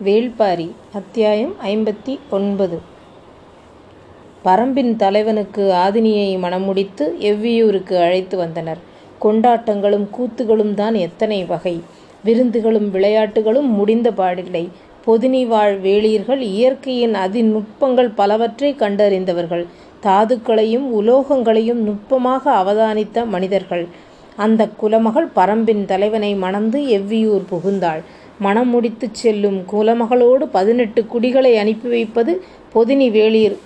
வேள்பாரி அத்தியாயம் ஐம்பத்தி ஒன்பது பரம்பின் தலைவனுக்கு ஆதினியை மணமுடித்து எவ்வியூருக்கு அழைத்து வந்தனர். கொண்டாட்டங்களும் கூத்துகளும் தான் எத்தனை வகை! விருந்துகளும் விளையாட்டுகளும் முடிந்த பாடில்லை. பொதினி வாழ் வேளியர்கள் இயற்கையின் அதிநுட்பங்கள் பலவற்றை கண்டறிந்தவர்கள். தாதுக்களையும் உலோகங்களையும் நுட்பமாக அவதானித்த மனிதர்கள். அந்த குலமகள் பரம்பின் தலைவனை மணந்து எவ்வியூர் புகுந்தாள். மணம் முடித்துச் செல்லும் குலமகளோடு பதினெட்டு குடிகளை அனுப்பி வைப்பது பொதினி வேளிர்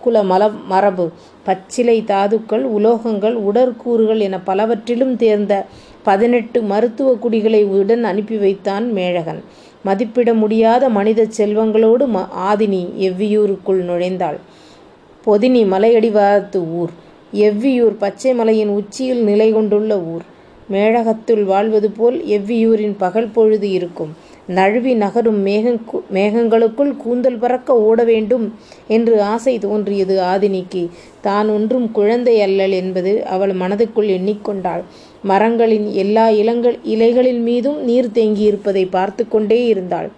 குல மல மரபு. பச்சிலை தாதுக்கள் உலோகங்கள் உடற்கூறுகள் என பலவற்றிலும் தேர்ந்த பதினெட்டு மருத்துவ குடிகளை உடன் அனுப்பி வைத்தான் மேழகன். மதிப்பிட முடியாத மனிதச் செல்வங்களோடு ம ஆதினி எவ்வியூருக்குள் நுழைந்தாள். பொதினி மலையடிவாரத்து ஊர். எவ்வியூர் பச்சை மலையின் உச்சியில் நிலை கொண்டுள்ள ஊர். மேழகத்துள் வாழ்வது போல் எவ்வியூரின் பகல் பொழுது இருக்கும். நழுவி நகரும் மேகங்களுக்குள் கூந்தல் பறக்க ஓட வேண்டும் என்று ஆசை தோன்றியது ஆதினிக்கு. தான் ஒன்றும் குழந்தை அல்லள் என்பது அவள் மனதுக்குள் எண்ணிக்கொண்டாள். மரங்களின் எல்லா இலைகளின் மீதும் நீர் தேங்கியிருப்பதைப் பார்த்துக் கொண்டே இருந்தாள்.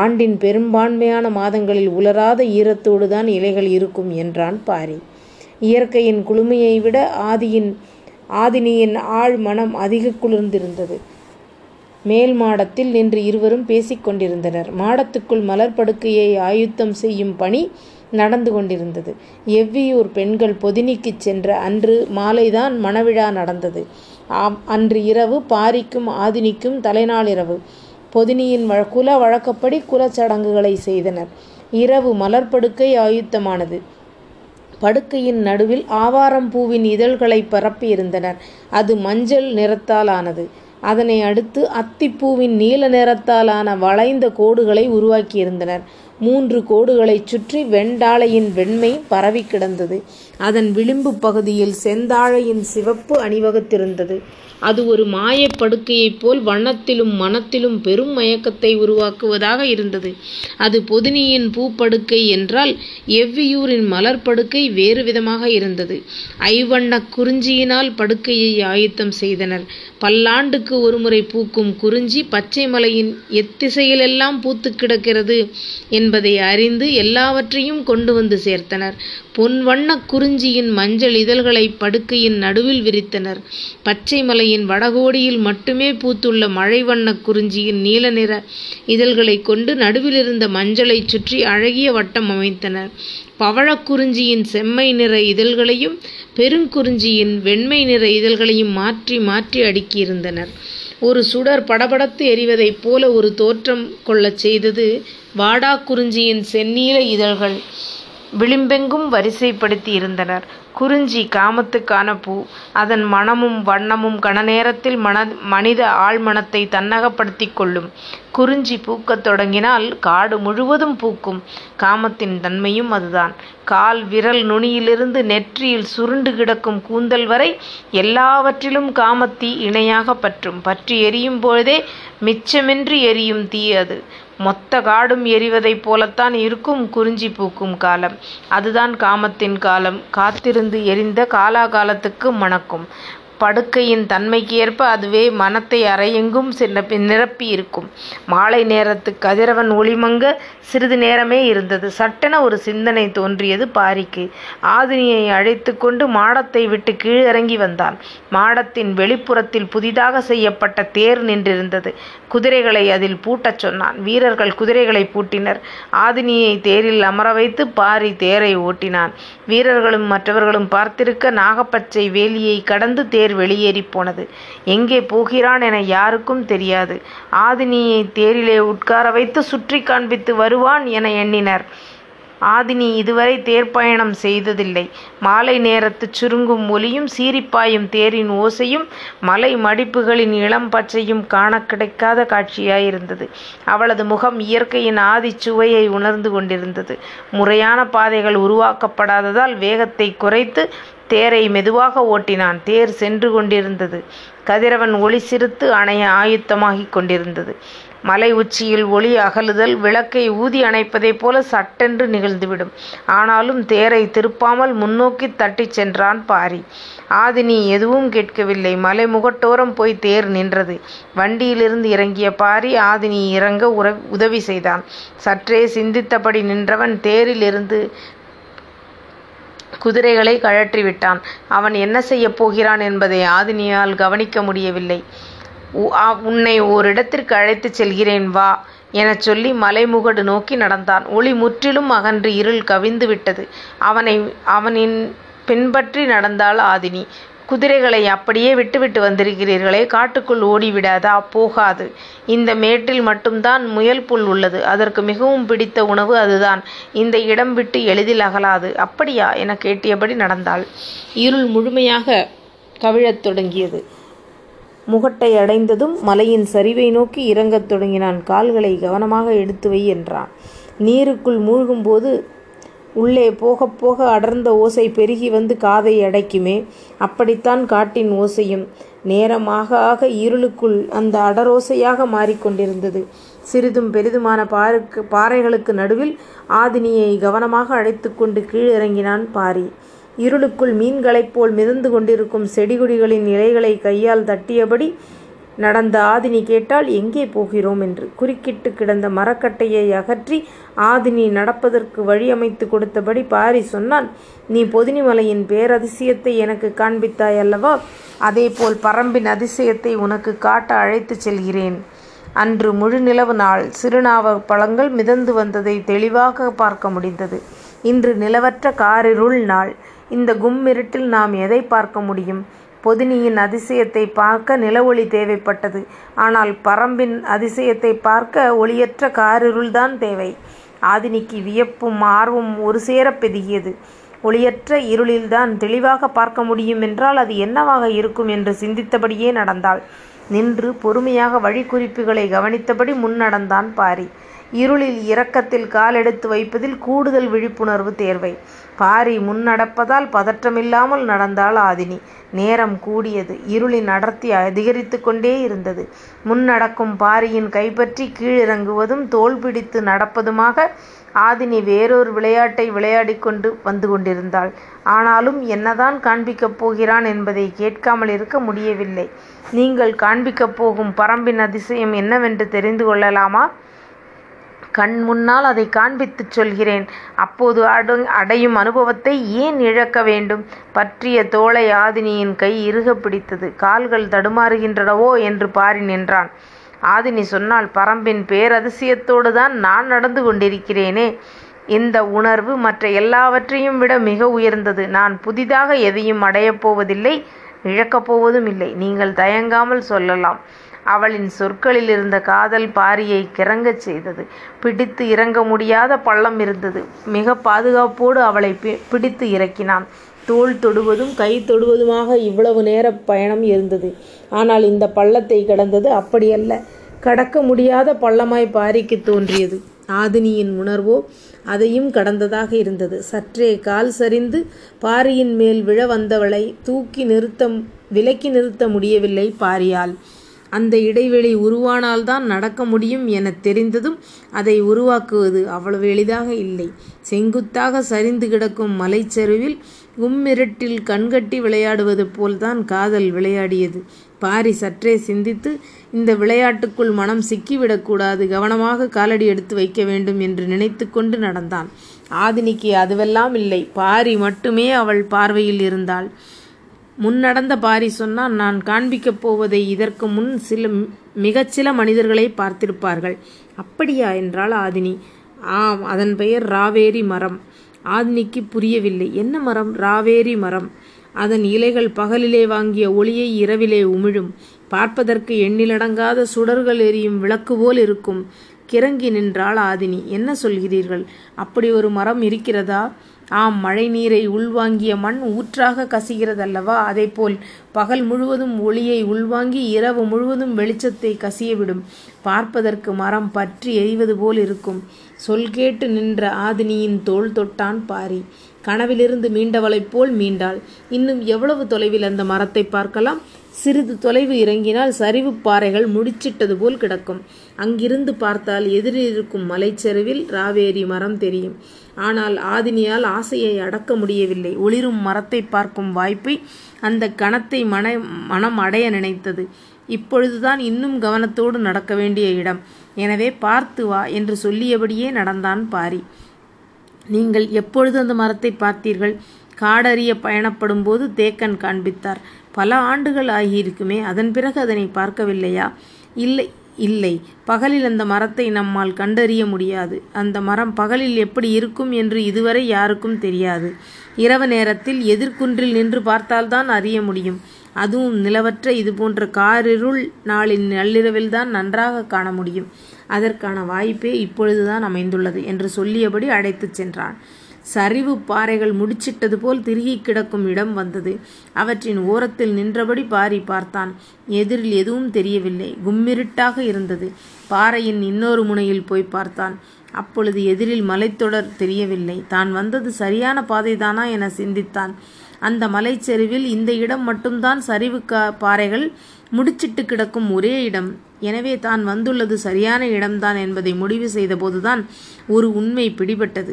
ஆண்டின் பெரும்பான்மையான மாதங்களில் உலராத ஈரத்தோடுதான் இலைகள் இருக்கும் என்றான் பாரி. இயற்கையின் குளுமையை விட ஆதினியின் ஆழ் மனம் அதிக குளிர்ந்திருந்தது. மேல் மாடத்தில் நின்று இருவரும் பேசிக் கொண்டிருந்தனர். மாடத்துக்குள் மலர் படுக்கையை ஆயுத்தம் செய்யும் பணி நடந்து கொண்டிருந்தது. எவ்வியூர் பெண்கள் பொதினிக்குச் சென்ற அன்று மாலைதான் மணவிழா நடந்தது. அன்று இரவு பாரிக்கும் ஆதினிக்கும் தலைநாளிரவு. பொதினியின் குல வழக்கப்படி குலச்சடங்குகளை செய்தனர். இரவு மலர் படுக்கை ஆயுத்தமானது. படுக்கையின் நடுவில் ஆவாரம் பூவின் இதழ்களைப் பரப்பியிருந்தனர். அது மஞ்சள் நிறத்தால் ஆனது. அதனை அடுத்து அத்திப்பூவின் நீல நிறத்தாலான வளைந்த கோடுகளை உருவாக்கியிருந்தனர். மூன்று கோடுகளைச் சுற்றி வெண்டாழையின் வெண்மை பரவிக் கிடந்தது. அதன் விளிம்பு பகுதியில் செந்தாழையின் சிவப்பு அணிவகுத்திருந்தது. அது ஒரு மாயப் படுக்கையைப் போல் வண்ணத்திலும் மணத்திலும் பெரும் மயக்கத்தை உருவாக்குவதாக இருந்தது. அது பொதினியின் பூப்படுக்கை என்றால் எவ்வியூரின் மலர்ப் படுக்கை வேறு விதமாக இருந்தது. ஐவண்ணக் குறிஞ்சியினால் படுக்கையை ஆயத்தம் செய்தனர். பல்லாண்டுக்கு ஒருமுறை பூக்கும் குறிஞ்சி பச்சை மலையின் எத்திசையிலெல்லாம் பூத்துக் கிடக்கிறது என்பதை அறிந்து எல்லாவற்றையும் கொண்டு வந்து சேர்த்தனர். பொன்வண்ணக் குறிஞ்சியின் மஞ்சள் இதழ்களைப் படுக்கையின் நடுவில் விரித்தனர். பச்சை மலையின் வடகோடியில் மட்டுமே பூத்துள்ள மழை வண்ணக் குறிஞ்சியின் நீல நிற இதழ்களைக் கொண்டு நடுவிலிருந்த மஞ்சளைச் சுற்றி அழகிய வட்டம் அமைத்தனர். பவழக்குறிஞ்சியின் செம்மை நிற இதழ்களையும் பெருங்குறிஞ்சியின் வெண்மை நிற இதழ்களையும் மாற்றி மாற்றி அடுக்கியிருந்தனர். ஒரு சுடர் படபடத்து எரிவதைப் போல ஒரு தோற்றம் கொள்ளச் செய்தது வாடாக் குறிஞ்சியின் செந்நீல இதழ்கள். விளிம்பெங்கும் வரிசைப்படுத்தி இருந்தனர் குறிஞ்சி காமத்துக்கான பூ. அதன் மணமும் வண்ணமும் கணநேரத்தில் மனித ஆழ்மனத்தை தன்னகப்படுத்தி கொள்ளும். குறிஞ்சி பூக்கத் தொடங்கினால் காடு முழுவதும் பூக்கும். காமத்தின் தன்மையும் அதுதான். கால் விரல் நுனியிலிருந்து நெற்றியில் சுருண்டு கிடக்கும் கூந்தல் வரை எல்லாவற்றிலும் காமத்தீ இணையாகப் பற்றும். பற்றி எரியும் பொழுதே மிச்சமின்றி எரியும் தீ அது. மொத்த காடும் எரிவதைப் போலத்தான் இருக்கும் குறிஞ்சி பூக்கும் காலம். அதுதான் காமத்தின் காலம். காத்திருந்து எரிந்த காலாகாலத்துக்கு மணக்கும். படுக்கையின் தன்மைக்கு ஏற்ப அதுவே மனத்தை அறையெங்கும் நிரப்பி இருக்கும் மாலை நேரத்து கதிரவன் ஒளிமங்க சிறிது நேரமே இருந்தது. சட்டென ஒரு சிந்தனை தோன்றியது பாரிக்கு. ஆதினியை அழைத்து கொண்டு மாடத்தை விட்டு கீழிறங்கி வந்தான். மாடத்தின் வெளிப்புறத்தில் புதிதாக செய்யப்பட்ட தேர் நின்றிருந்தது. குதிரைகளை அதில் பூட்டச் சொன்னான். வீரர்கள் குதிரைகளை பூட்டினர். ஆதினியை தேரில் அமர வைத்து பாரி தேரை ஓட்டினான். வீரர்களும் மற்றவர்களும் பார்த்திருக்க நாகப்பச்சை வேலியை கடந்து தேர் வெளியேறிப் போனது. எங்கே போகிறான் என யாருக்கும் தெரியாது. ஆதினியைத் தேரிலே உட்கார வைத்து சுற்றிக் காண்பித்து வருவான் என எண்ணினர். ஆதினி இதுவரை தேர்ப்பயணம் செய்ததில்லை. மாலை நேரத்து சுருங்கும் ஒலியும் சீரிப்பாயும் தேரின் ஓசையும் மலை மடிப்புகளின் இளம் பச்சையும் காண கிடைக்காத காட்சியாயிருந்தது. அவளது முகம் இயற்கையின் ஆதி சுவையை உணர்ந்து கொண்டிருந்தது. முறையான பாதைகள் உருவாக்கப்படாததால் வேகத்தை குறைத்து தேரை மெதுவாக ஓட்டினான். தேர் சென்று கொண்டிருந்தது. கதிரவன் ஒளி சிறுத்து அணைய ஆயுத்தமாகிக் கொண்டிருந்தது. மலை உச்சியில் ஒளி அகலுதல் விளக்கை ஊதி அணைப்பதைப் போல சட்டென்று நிகழ்ந்துவிடும். ஆனாலும் தேரை திருப்பாமல் முன்னோக்கித் தட்டிச் சென்றான் பாரி. ஆதினி எதுவும் கேட்கவில்லை. மலை முகட்டோரம் போய் தேர் நின்றது. வண்டியிலிருந்து இறங்கிய பாரி ஆதினி இறங்க உதவி செய்தான். சற்றே சிந்தித்தபடி நின்றவன் தேரிலிருந்து குதிரைகளை கழற்றிவிட்டான். அவன் என்ன செய்யப் போகிறான் என்பதை ஆதினியால் கவனிக்க முடியவில்லை. உன்னை ஓரிடத்திற்கு அழைத்துச் செல்கிறேன் வா எனச் சொல்லி மலைமுகடு நோக்கி நடந்தான். ஒளி முற்றிலும் அகன்று இருள் கவிந்து விட்டது. அவனின் பின்பற்றி நடந்தாள் ஆதினி. குதிரைகளை அப்படியே விட்டுவிட்டு வந்திருக்கிறீர்களே காட்டுக்குள் ஓடிவிடாதா? போகாது. இந்த மேட்டில் மட்டும்தான் முயல் புல் உள்ளது. அதற்கு மிகவும் பிடித்த உணவு அதுதான். இந்த இடம் விட்டு எளிதில் அகலாது. அப்படியா? என கேட்டியபடி நடந்தாள். இருள் முழுமையாக கவிழத் தொடங்கியது. முகட்டை அடைந்ததும் மலையின் சரிவை நோக்கி இறங்கத் தொடங்கினான். கால்களை கவனமாக எடுத்து வை என்றான். நீருக்குள் மூழ்கும்போது உள்ளே போகப் போக அடர்ந்த ஓசை பெருகி வந்து காதை அடைக்குமே அப்படித்தான் காட்டின் ஓசையும். நேரமாக ஆக இருளுக்குள் அந்த அடரோசையாக மாறிக்கொண்டிருந்தது சிறிதும் பெரிதுமான பாறைகளுக்கு நடுவில் ஆதினியை கவனமாக அழைத்து கொண்டு கீழிறங்கினான் பாரி. இருளுக்குள் மீன்களைப் போல் மிதந்து கொண்டிருக்கும் செடி கொடிகளின் கையால் தட்டியபடி நடந்த ஆதினி கேட்டால் எங்கே போகிறோம் என்று. குறுக்கிட்டு கிடந்த மரக்கட்டையை அகற்றி ஆதினி நடப்பதற்கு வழி கொடுத்தபடி பாரி சொன்னான் நீ பொதினிமலையின் பேரதிசயத்தை எனக்கு காண்பித்தாய் அல்லவா? அதேபோல் பரம்பின் அதிசயத்தை உனக்கு காட்ட அழைத்துச் செல்கிறேன். அன்று முழுநிலவு நாள். சிறுநாவ பழங்கள் மிதந்து வந்ததை தெளிவாக பார்க்க முடிந்தது. இன்று நிலவற்ற காரிருள் நாள். இந்த கும்மிருட்டில் நாம் எதை பார்க்க முடியும்? பொதினியின் அதிசயத்தை பார்க்க நில ஒளி தேவைப்பட்டது. ஆனால் பரம்பின் அதிசயத்தைப் பார்க்க ஒளியற்ற காரிருள்தான் தேவை. ஆதினிக்கு வியப்பும் ஆர்வம் ஒரு சேரப் பெருகியது. ஒளியற்ற இருளில்தான் தெளிவாகப் பார்க்க முடியும் என்றால் அது என்னவாக இருக்கும் என்று சிந்தித்தபடியே நடந்தாள். நின்று பொறுமையாக வழிக்குறிப்புகளை கவனித்தபடி முன் நடந்தான் பாரி. இருளில் இறக்கத்தில் காலெடுத்து வைப்பதில் கூடுதல் விழிப்புணர்வு தேர்வை பாரி முன் நடப்பதால் பதற்றமில்லாமல் நடந்தாள் ஆதினி. நேரம் கூடியது. இருளின் அடர்த்தி அதிகரித்து கொண்டே இருந்தது. முன் நடக்கும் பாரியின் கைப்பற்றி கீழிறங்குவதும் தோள் பிடித்து நடப்பதுமாக ஆதினி வேறொரு விளையாட்டை விளையாடி கொண்டு வந்து கொண்டிருந்தாள். ஆனாலும் என்னதான் காண்பிக்கப் போகிறான் என்பதை கேட்காமல் இருக்க முடியவில்லை. நீங்கள் காண்பிக்கப் போகும் பரம்பின் அதிசயம் என்னவென்று தெரிந்து கொள்ளலாமா? கண் முன்னால் அதை காண்பித்துச் சொல்கிறேன். அப்போது அடையும் அனுபவத்தை ஏன் இழக்க வேண்டும்? பற்றிய தோளை ஆதினியின் கை இறுகப் பிடித்தது. கால்கள் தடுமாறுகின்றனவோ என்று பாரி நின்றான். ஆதினி சொன்னால் பரம்பின் பேரதிசயத்தோடுதான் நான் நடந்து கொண்டிருக்கிறேனே. இந்த உணர்வு மற்ற எல்லாவற்றையும் விட மிக உயர்ந்தது. நான் புதிதாக எதையும் அடையப் போவதில்லை இழக்கப் போவதும் இல்லை நீங்கள் தயங்காமல் சொல்லலாம். அவளின் சொற்களில் இருந்த காதல் பாரியை கிறங்கச் செய்தது. பிடித்து இறங்க முடியாத பள்ளம் இருந்தது. மிக பாதுகாப்போடு அவளை பிடித்து இறக்கினான். தோள் தொடுவதும் கை தொடுவதுமாக இவ்வளவு நேர பயணம் இருந்தது. ஆனால் இந்த பள்ளத்தை கடந்தது அப்படியல்ல. கடக்க முடியாத பள்ளமாய் பாரிக்கு தோன்றியது. ஆதினியின் உணர்வோ அதையும் கடந்ததாக இருந்தது. சற்றே கால் சரிந்து பாரியின் மேல் விழ வந்தவளை தூக்கி விலக்கி நிறுத்த முடியவில்லை பாரியால். அந்த இடைவெளி உருவானால்தான் நடக்க முடியும் என தெரிந்ததும் அதை உருவாக்குவது அவ்வளவு எளிதாக இல்லை. செங்குத்தாக சரிந்து கிடக்கும் மலைச்சரிவில் உம்மிரட்டில் கண்கட்டி விளையாடுவது போல்தான் காதல் விளையாடியது. பாரி சற்றே சிந்தித்து இந்த விளையாட்டுக்குள் மனம் சிக்கிவிடக்கூடாது கவனமாக காலடி எடுத்து வைக்க வேண்டும் என்று நினைத்து கொண்டு நடந்தான். ஆதினிக்கு அதுவெல்லாம் இல்லை. பாரி மட்டுமே அவள் பார்வையில் இருந்தாள். முன் நடந்த பாரி சொன்னான் நான் காண்பிக்கப் போவதை இதற்கு முன் சில மிகச்சில மனிதர்களை பார்த்திருப்பார்கள். அப்படியா? என்றாள் ஆதினி. ஆம் அதன் பெயர் ராவேரி மரம். ஆதினிக்கு புரியவில்லை. என்ன மரம்? ராவேரி மரம். அதன் இலைகள் பகலிலே வாங்கிய ஒளியை இரவிலே உமிழும். பார்ப்பதற்கு எண்ணிலடங்காத சுடர்கள் எரியும் விளக்கு போல் இருக்கும். கிறங்கி நின்றாள் ஆதினி. என்ன சொல்கிறீர்கள்? அப்படி ஒரு மரம் இருக்கிறதா? ஆம் மழை நீரை உள்வாங்கிய மண் ஊற்றாக கசிகிறதல்லவா அதேபோல் பகல் முழுவதும் ஒளியை உள்வாங்கி இரவு முழுவதும் வெளிச்சத்தை கசியவிடும். பார்ப்பதற்கு மரம் பற்றி எரிவது போல் இருக்கும். சொல் கேட்டு நின்ற ஆதினியின் தோல் தொட்டான் பாரி. கனவிலிருந்து மீண்டவளைப் போல் மீண்டாள். இன்னும் எவ்வளவு தொலைவில் அந்த மரத்தைப் பார்க்கலாம்? சிறிது தொலைவு இறங்கினால் சரிவு பாறைகள் முடிச்சிட்டது போல் கிடக்கும். அங்கிருந்து பார்த்தால் எதிரிருக்கும் மலைச்சரிவில் ராவேரி மரம் தெரியும். ஆனால் ஆதினியால் ஆசையை அடக்க முடியவில்லை. ஒளிரும் மரத்தை பார்க்கும் வாய்ப்பை அந்த கணத்தை மன மனம் அடைய நினைத்தது. இப்பொழுதுதான் இன்னும் கவனத்தோடு நடக்க வேண்டிய இடம். எனவே பார்த்து வா என்று சொல்லியபடியே நடந்தான் பாரி. நீங்கள் எப்பொழுது அந்த மரத்தை பார்த்தீர்கள்? காடறிய பயணப்படும் போது தேக்கன் காண்பித்தார். பல ஆண்டுகள் ஆகியிருக்குமே அதன் பிறகு அதனை பார்க்கவில்லையா? இல்லை இல்லை. பகலில் அந்த மரத்தை நம்மால் கண்டறிய முடியாது. அந்த மரம் பகலில் எப்படி இருக்கும் என்று இதுவரை யாருக்கும் தெரியாது. இரவு நேரத்தில் எதிர்குன்றில் நின்று பார்த்தால்தான் அறிய முடியும். அதுவும் நிலவற்ற இதுபோன்ற காரிருள் நாளின் நள்ளிரவில்தான் நன்றாக காண முடியும். அதற்கான வாய்ப்பே இப்பொழுதுதான் அமைந்துள்ளது என்று சொல்லியபடி அழைத்துச் சென்றான். சரிவு பாறைகள் முடிச்சிட்டது போல் திருகி கிடக்கும் இடம் வந்தது. அவற்றின் ஓரத்தில் நின்றபடி பாரி பார்த்தான். எதிரில் எதுவும் தெரியவில்லை. கும்மிருட்டாக இருந்தது. பாறையின் இன்னொரு முனையில் போய் பார்த்தான். அப்பொழுது எதிரில் மலைத்தொடர் தெரியவில்லை. தான் வந்தது சரியான பாதைதானா என சிந்தித்தான். அந்த மலைச்சரிவில் இந்த இடம் மட்டும்தான் சரிவு கா பாறைகள் முடிச்சிட்டு கிடக்கும் ஒரே இடம். எனவே தான் வந்துள்ளது சரியான இடம்தான் என்பதை முடிவு செய்தபோதுதான் ஒரு உண்மை பிடிபட்டது.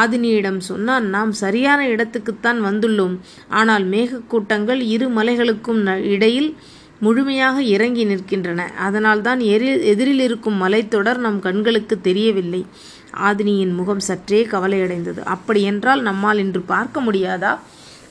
ஆதினியிடம் சொன்னான் நாம் சரியான இடத்துக்குத்தான் வந்துள்ளோம். ஆனால் மேகக்கூட்டங்கள் இரு மலைகளுக்கும் இடையில் முழுமையாக இறங்கி நிற்கின்றன. அதனால்தான் எரி எதிரில் இருக்கும் மலைத்தொடர் நம் கண்களுக்கு தெரியவில்லை. ஆதினியின் முகம் சற்றே கவலையடைந்தது. அப்படியென்றால் நம்மால் இன்று பார்க்க முடியாதா?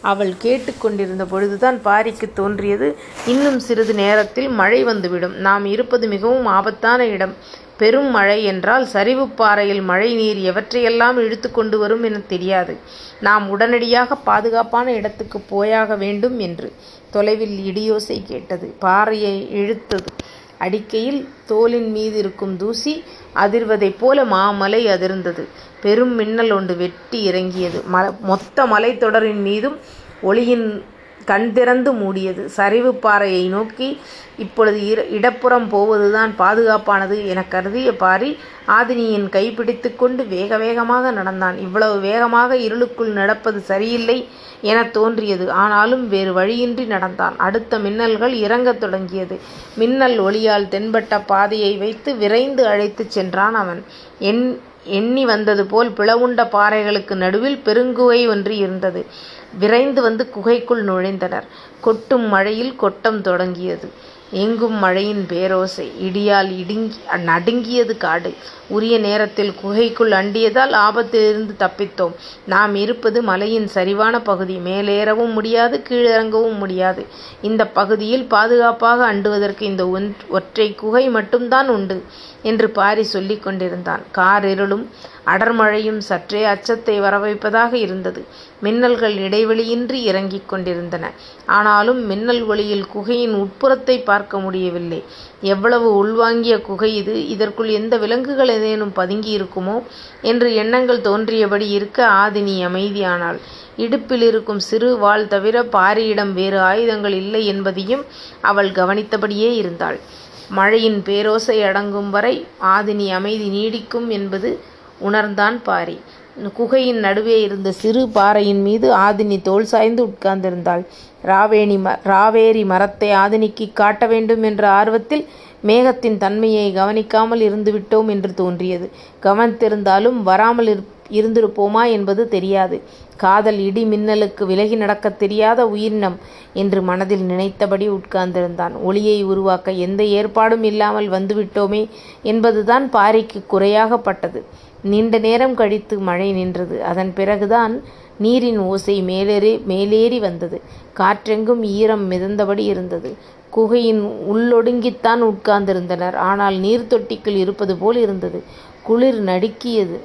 அவள் கேட்டுக்கொண்டிருந்த பொழுதுதான் பாரிக்கு தோன்றியது. இன்னும் சிறிது நேரத்தில் மழை வந்துவிடும். நாம் இருப்பது மிகவும் ஆபத்தான இடம். பெரும் மழை என்றால் சரிவுப் பாறையில் மழை நீர் எவற்றையெல்லாம் இழுத்து கொண்டு வரும் என தெரியாது. நாம் உடனடியாக பாதுகாப்பான இடத்துக்கு போயாக வேண்டும் என்று தொலைவில் இடியோசை கேட்டது. பாறையை இழுத்தது. அடிக்கையில் தோலின் மீது இருக்கும் தூசி அதிர்வதைப் போல மாமலை அதிர்ந்தது. பெரும் மின்னல் ஒன்று வெட்டி இறங்கியது. ம மொத்த மலைத்தொடரின் மீதும் ஒளியின் கண் திறந்து மூடியது. சரிவு பாறையை நோக்கி இப்பொழுது இர இடப்புறம் போவதுதான் பாதுகாப்பானது என கருதிய பாரி ஆதினியின் கைப்பிடித்து கொண்டு வேக வேகமாக நடந்தான். இவ்வளவு வேகமாக இருளுக்குள் நடப்பது சரியில்லை என தோன்றியது. ஆனாலும் வேறு வழியின்றி நடந்தான். அடுத்த மின்னல்கள் இறங்கத் தொடங்கியது. மின்னல் ஒளியால் தென்பட்ட பாதையை வைத்து விரைந்து அழைத்துச் சென்றான் அவன். என் எண்ணி வந்தது போல் பிளவுண்ட பாறைகளுக்கு நடுவில் பெருங்குகை ஒன்று இருந்தது. விரைந்து வந்து குகைக்குள் நுழைந்தனர். கொட்டும் மழையில் கொட்டம் தொடங்கியது. எங்கும் மழையின் பேரோசை. இடியால் இடுங்கி நடுங்கியது காடு. உரிய நேரத்தில் குகைக்குள் அண்டியதால் ஆபத்திலிருந்து தப்பித்தோம். நாம் இருப்பது மலையின் சரிவான பகுதி. மேலேறவும் முடியாது கீழிறங்கவும் முடியாது. இந்த பகுதியில் பாதுகாப்பாக அண்டுவதற்கு இந்த ஒற்றை குகை மட்டும்தான் உண்டு என்று பாரி சொல்லிக் கொண்டிருந்தான். காரிருளும் அடர்மழையும் சற்றே அச்சத்தை வரவைப்பதாக இருந்தது. மின்னல்கள் இடைவெளியின்றி இறங்கிக் கொண்டிருந்தன. ஆனாலும் மின்னல் ஒளியில் குகையின் உட்புறத்தை பார்க்க முடியவில்லை. எவ்வளவு உள்வாங்கிய குகை இது? இதற்குள் எந்த விலங்குகள் ஏதேனும் பதுங்கி இருக்குமோ? என்று எண்ணங்கள் தோன்றியபடி இருக்க ஆதினி அமைதியானாள். இடுப்பில் இருக்கும் சிறு வாள் தவிர பாரியிடம் வேறு ஆயுதங்கள் இல்லை என்பதையும் அவள் கவனித்தபடியே இருந்தாள். மழையின் பேரோசை அடங்கும் வரை ஆதினி அமைதி நீடிக்கும் என்பது உணர்ந்தான் பாரி. குகையின் நடுவே இருந்த சிறு பாறையின் மீது ஆதினி தோல் சாய்ந்து உட்கார்ந்திருந்தாள். ராவேணி ம ராவேரி மரத்தை ஆதினிக்கு காட்ட வேண்டும் என்ற ஆர்வத்தில் மேகத்தின் தன்மையை கவனிக்காமல் இருந்துவிட்டோம் என்று தோன்றியது. கவனித்திருந்தாலும் வராமல் இருந்திருப்போமா என்பது தெரியாது. காதல் இடி மின்னலுக்கு விலகி நடக்கத் தெரியாத உயிரினம் என்று மனதில் நினைத்தபடி உட்கார்ந்திருந்தான். ஒளியை உருவாக்க எந்த ஏற்பாடும் இல்லாமல் வந்துவிட்டோமே என்பதுதான் பாரிக்கு குறையாகப்பட்டது. நீண்ட நேரம் கழித்து மழை நின்றது. அதன் பிறகுதான் நீரின் ஓசை மேலேறி மேலேறி வந்தது. காற்றெங்கும் ஈரம் மிதந்தபடி இருந்தது. குகையின் உள்ளொடுங்கித்தான் உட்கார்ந்திருந்தனர். ஆனால் நீர்த்தொட்டிக்குள் இருப்பது போல் இருந்தது. குளிர் நடுக்கியது.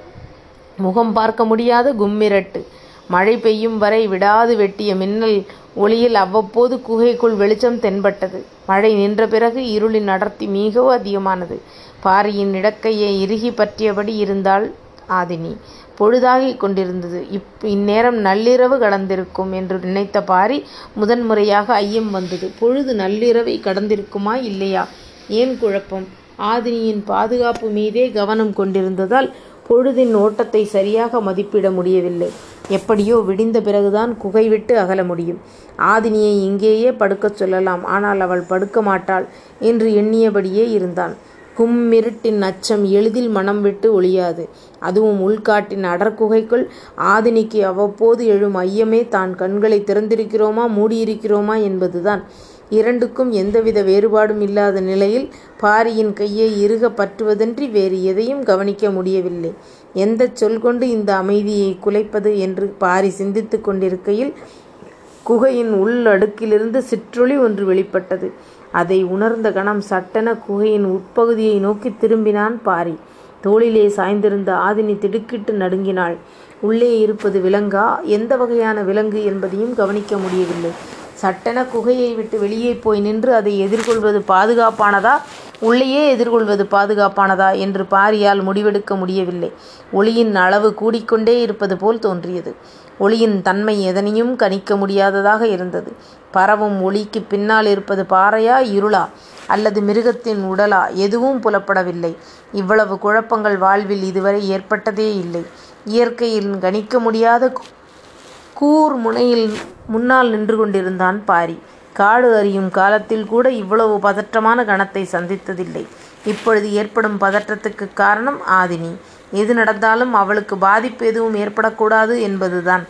முகம் பார்க்க முடியாத கும்மிரட்டு. மழை பெய்யும் வரை விடாது வெட்டிய மின்னல் ஒளியில் அவ்வப்போது குகைக்குள் வெளிச்சம் தென்பட்டது. மழை நின்ற பிறகு இருளின் அடர்த்தி மிகவும் அதிகமானது. பாரியின் இடக்கையை இறுகி பற்றியபடி இருந்தாள் ஆதினி. பொழுதாகிக் கொண்டிருந்தது. இப் இந்நேரம் நள்ளிரவு கடந்திருக்கும் என்று நினைத்த பாரி முதன்முறையாக ஐயம் வந்தது. பொழுது நள்ளிரவை கடந்திருக்குமா இல்லையா? ஏன் குழப்பம்? ஆதினியின் பாதுகாப்பு மீதே கவனம் கொண்டிருந்ததால் பொழுதின் ஓட்டத்தை சரியாக மதிப்பிட முடியவில்லை. எப்படியோ விடிந்த பிறகுதான் குகை விட்டு அகல முடியும். ஆதினியை இங்கேயே படுக்கச் சொல்லலாம். ஆனால் அவள் படுக்க மாட்டாள் என்று எண்ணியபடியே இருந்தான். கும்மிருட்டின் அச்சம் எளிதில் மனம் விட்டு ஒழியாது. அதுவும் உள்காட்டின் அடர்குகைக்குள். ஆதினிக்கு அவ்வப்போது எழும் ஐயமே தான் கண்களை திறந்திருக்கிறோமா மூடியிருக்கிறோமா என்பதுதான். இரண்டுக்கும் எந்தவித வேறுபாடும் இல்லாத நிலையில் பாரியின் கையை இறுக பற்றுவதன்றி வேறு எதையும் கவனிக்க முடியவில்லை. எந்த சொல் கொண்டு இந்த அமைதியை குலைப்பது என்று பாரி சிந்தித்துக் கொண்டிருக்கையில் குகையின் உள் அடுக்கிலிருந்து சிற்றொளி ஒன்று வெளிப்பட்டது. அதை உணர்ந்த கணம் சட்டென குகையின் உட்பகுதியை நோக்கி திரும்பினான் பாரி. தோளிலே சாய்ந்திருந்த ஆதினி திடுக்கிட்டு நடுங்கினாள். உள்ளே இருப்பது விலங்கா? எந்த வகையான விலங்கு என்பதையும் கவனிக்க முடியவில்லை. சட்டென குகையை விட்டு வெளியே போய் நின்று அதை எதிர்கொள்வது பாதுகாப்பானதா? உள்ளேயே எதிர்கொள்வது பாதுகாப்பானதா? என்று பாரியால் முடிவெடுக்க முடியவில்லை. ஒளியின் அளவு கூடிக்கொண்டே இருப்பது போல் தோன்றியது. ஒளியின் தன்மை எதனையும் கணிக்க முடியாததாக இருந்தது. பரவும் ஒளிக்கு பின்னால் இருப்பது பாறையா இருளா? அல்லது மிருகத்தின் உடலா? எதுவும் புலப்படவில்லை. இவ்வளவு குழப்பங்கள் வாழ்வில் இதுவரை ஏற்பட்டதே இல்லை. இயற்கையில் கணிக்க முடியாத கூர் முனையில் முன்னால் நின்று கொண்டிருந்தான் பாரி. காடு அறியும் காலத்தில் கூட இவ்வளவு பதற்றமான கணத்தை சந்தித்ததில்லை. இப்பொழுது ஏற்படும் பதற்றத்துக்கு காரணம் ஆதினி. எது நடந்தாலும் அவளுக்கு பாதிப்பு எதுவும் ஏற்படக்கூடாது என்பதுதான்.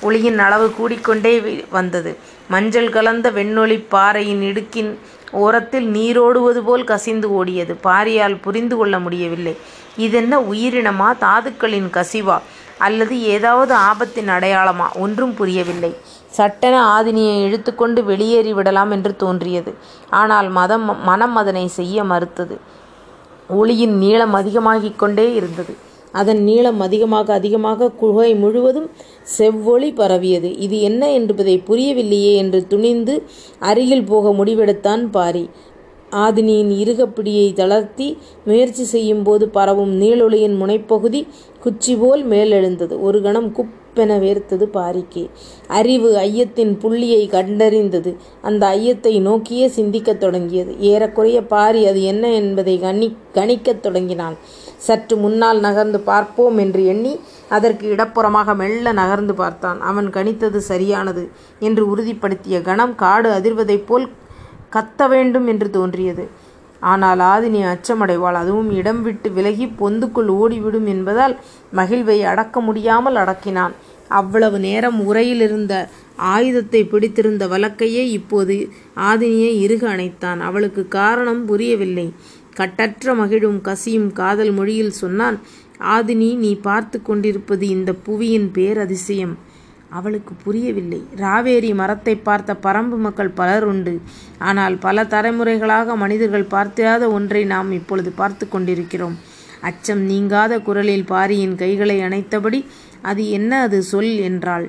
ஒளியின் அளவு கூடிக்கொண்டே வந்தது. மஞ்சள் கலந்த வெண்ணொளி பாறையின் இடுக்கின் ஓரத்தில் நீரோடுவது போல் கசிந்து ஓடியது. பாரியால் புரிந்து கொள்ள முடியவில்லை. இதென்ன உயிரினமா? தாதுக்களின் கசிவா? அல்லது ஏதாவது ஆபத்தின் அடையாளமா? ஒன்றும் புரியவில்லை. சட்டென ஆதினியை இழுத்துக்கொண்டு வெளியேறி விடலாம் என்று தோன்றியது. ஆனால் மதம் மனம் அதனை செய்ய மறுத்தது. ஒளியின் நீளம் அதிகமாகிக் கொண்டே இருந்தது. அதன் நீளம் அதிகமாக அதிகமாக குகை முழுவதும் செவ்வொளி பரவியது. இது என்ன என்பதை புரியவில்லையே என்று துணிந்து அருகில் போக முடிவெடுத்தான் பாரி. ஆதினியின் இருகப்பிடியை தளர்த்தி முயற்சி செய்யும் போது பரவும் நீளொளியின் முனைப்பகுதி குச்சி போல் மேலெழுந்தது. ஒரு கணம் குப் குப்பென வேர்த்தது பாரிக்கு. அறிவு ஐயத்தின் புள்ளியை கண்டறிந்தது. அந்த ஐயத்தை நோக்கியே சிந்திக்கத் தொடங்கியது. ஏறக்குறைய பாரி அது என்ன என்பதை கணி கணிக்கத் தொடங்கினான். சற்று முன்னால் நகர்ந்து பார்ப்போம் என்று எண்ணி அதற்கு இடப்புறமாக மெல்ல நகர்ந்து பார்த்தான். அவன் கணித்தது சரியானது என்று உறுதிப்படுத்திய கணம் காடு அதிர்வதைப் போல் கத்த வேண்டும் என்று தோன்றியது. ஆனால் ஆதினி அச்சமடைவாள். அதுவும் இடம் விட்டு விலகி பொந்துக்குள் ஓடிவிடும் என்பதால் மகிழ்வை அடக்க முடியாமல் அடக்கினான். அவ்வளவு நேரம் உரையிலிருந்த ஆயுதத்தை பிடித்திருந்த வழக்கையே இப்போது ஆதினியை இறுக அணைத்தான். அவளுக்கு காரணம் புரியவில்லை. கட்டற்ற மகிழும் கசியும் காதல் மொழியில் சொன்னான் ஆதினி நீ பார்த்து கொண்டிருப்பது இந்த புவியின் பேரதிசயம். அவளுக்கு புரியவில்லை. ராவேரி மரத்தை பார்த்த பரம்பு மக்கள் பலர் உண்டு. ஆனால் பல தலைமுறைகளாக மனிதர்கள் பார்த்திராத ஒன்றை நாம் இப்பொழுது பார்த்து கொண்டிருக்கிறோம். அச்சம் நீங்காத குரலில் பாரியின் கைகளை அணைத்தபடி அது என்ன அது சொல்? என்றாள்.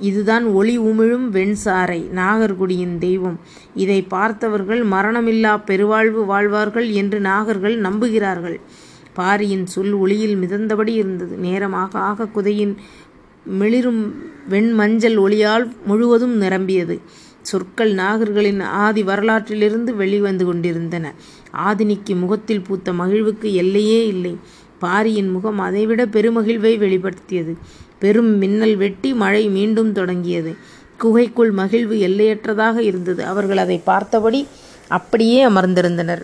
இதுதான் ஒளி உமிழும் வெண்சாரை நாகர்குடியின் தெய்வம். இதை பார்த்தவர்கள் மரணமில்லா பெருவாழ்வு வாழ்வார்கள் என்று நாகர்கள் நம்புகிறார்கள். பாரியின் சொல் ஒளியில் மிதந்தபடி இருந்தது. நேரமாக ஆக குதையின் மிளிரும் வெண்மஞ்சள் ஒளியால் முழுவதும் நிரம்பியது. சொற்கள் நாகர்களின் ஆதி வரலாற்றிலிருந்து வெளிவந்து கொண்டிருந்தன. ஆதினிக்கு முகத்தில் பூத்த மகிழ்வுக்கு எல்லையே இல்லை. பாரியின் முகம் அதைவிட பெருமகிழ்வை வெளிப்படுத்தியது. பெரும் மின்னல் வெட்டி மழை மீண்டும் தொடங்கியது. குகைக்குள் மகிழ்வு எல்லையற்றதாக இருந்தது. அவர்கள் அதை பார்த்தபடி அப்படியே அமர்ந்திருந்தனர்.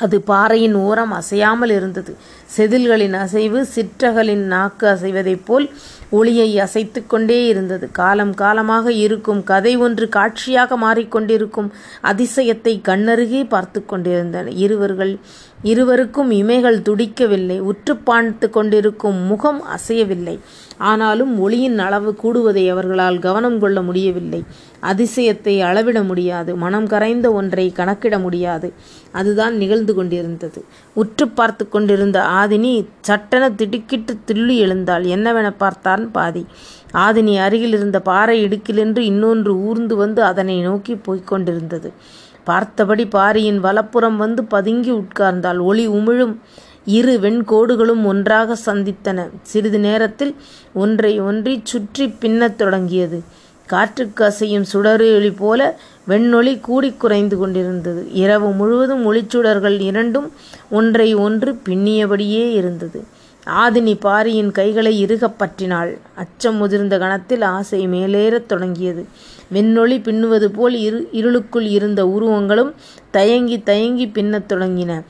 அது பாறையின் ஓரம் அசையாமல் இருந்தது. செதில்களின் அசைவு சிற்றகலின் நாக்கு அசைவதைப் போல் ஒளியை அசைத்து கொண்டே இருந்தது. காலம் காலமாக இருக்கும் கதை ஒன்று காட்சியாக மாறிக்கொண்டிருக்கும் அதிசயத்தை கண்ணருகே பார்த்து கொண்டிருந்தன. இருவர்கள் இருவருக்கும் இமைகள் துடிக்கவில்லை. உற்று பார்த்து கொண்டிருக்கும் முகம் அசையவில்லை. ஆனாலும் ஒளியின் அளவு கூடுவதை அவர்களால் கவனம் கொள்ள முடியவில்லை. அதிசயத்தை அளவிட முடியாது. மனம் கரைந்த ஒன்றை கணக்கிட முடியாது. அதுதான் நிகழ்ந்து கொண்டிருந்தது. உற்று பார்த்து கொண்டிருந்த ஆதினி சட்டென திடுக்கிட்டு தில்லி எழுந்தாள். என்னவென பார்த்தான் பாதி. ஆதினி அருகில் இருந்த பாறை இடுக்கிலென்று இன்னொன்று ஊர்ந்து வந்து அதனை நோக்கி போய்க் கொண்டிருந்தது. பார்த்தபடி பாரியின் வலப்புறம் வந்து பதுங்கி உட்கார்ந்தாள். ஒளி உமிழும் இரு வெண்கோடுகளும் ஒன்றாக சந்தித்தன. சிறிது நேரத்தில் ஒன்றை ஒன்றி சுற்றி பின்னத் தொடங்கியது. காற்றுக்கு அசையும் சுடரொளி போல வெண்ணொளி கூடி குறைந்து கொண்டிருந்தது. இரவு முழுவதும் ஒளிச்சுடர்கள் இரண்டும் ஒன்றை ஒன்று பின்னியபடியே இருந்தது. ஆதினி பாரியின் கைகளை இறுகப் பற்றினாள். அச்சம் முதிர்ந்த கணத்தில் ஆசை மேலேறத் தொடங்கியது. வெண்ணொளி பின்னுவது போல் இரு இருளுக்குள் இருந்த உருவங்களும் தயங்கி தயங்கி பின்னத் தொடங்கின.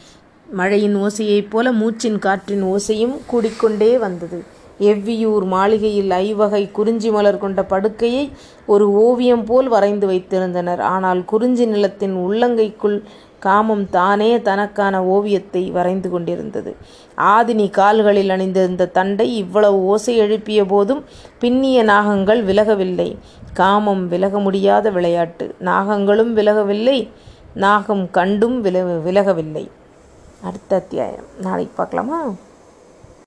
மழையின் ஓசையைப் போல மூச்சின் காற்றின் ஓசையும் கூடிக்கொண்டே வந்தது. எவ்வியூர் மாளிகையில் ஐவகை குறிஞ்சி மலர் கொண்ட படுக்கையை ஒரு ஓவியம் போல் வரைந்து வைத்திருந்தனர். ஆனால் குறிஞ்சி நிலத்தின் உள்ளங்கைக்குள் காமம் தானே தனக்கான ஓவியத்தை வரைந்து கொண்டிருந்தது. ஆதினி கால்களில் அணிந்திருந்த தண்டை இவ்வளவு ஓசை எழுப்பிய போதும் பின்னிய நாகங்கள் விலகவில்லை. காமம் விலக முடியாத விளையாட்டு. நாகங்களும் விலகவில்லை. நாகம் கண்டும் வில விலகவில்லை. அடுத்த அத்தியாயம். நாளைக்கு பார்க்கலாமா?